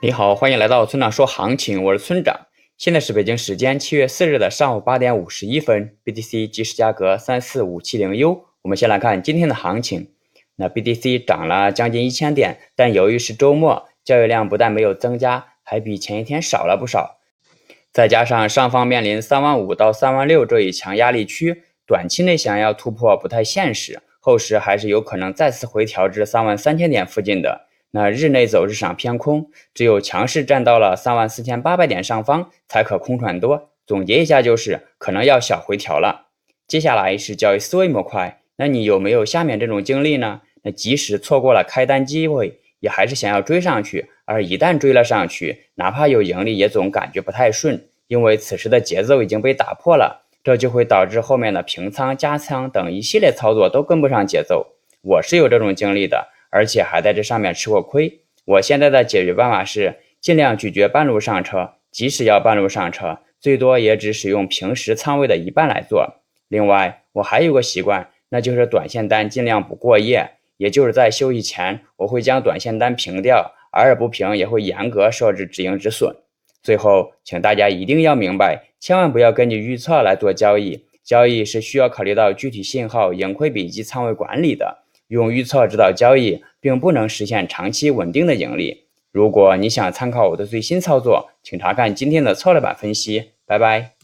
你好，欢迎来到村长说行情，我是村长。现在是北京时间七月四日的上午八点五十一分，BTC 即时价格三四五七零 U。我们先来看今天的行情。那 BTC 涨了将近一千点，但由于是周末，交易量不但没有增加，还比前一天少了不少。再加上上方面临三万五到三万六这一强压力区，短期内想要突破不太现实，后市还是有可能再次回调至三万三千点附近的。那日内走势上偏空，只有强势站到了三万四千八百点上方，才可空转多。总结一下就是，可能要小回调了。接下来是交易思维模块，那你有没有下面这种经历呢？那即使错过了开单机会，也还是想要追上去。而一旦追了上去，哪怕有盈利，也总感觉不太顺，因为此时的节奏已经被打破了，这就会导致后面的平仓、加仓等一系列操作都跟不上节奏。我是有这种经历的。而且还在这上面吃过亏。我现在的解决办法是尽量拒绝半路上车，即使要半路上车，最多也只使用平时仓位的一半来做。另外，我还有个习惯，那就是短线单尽量不过夜，也就是在休息前，我会将短线单平掉，偶尔不平也会严格设置止盈止损。最后，请大家一定要明白，千万不要根据预测来做交易，交易是需要考虑到具体信号、盈亏比及仓位管理的。用预测指导交易，并不能实现长期稳定的盈利。如果你想参考我的最新操作，请查看今天的策略版分析。拜拜。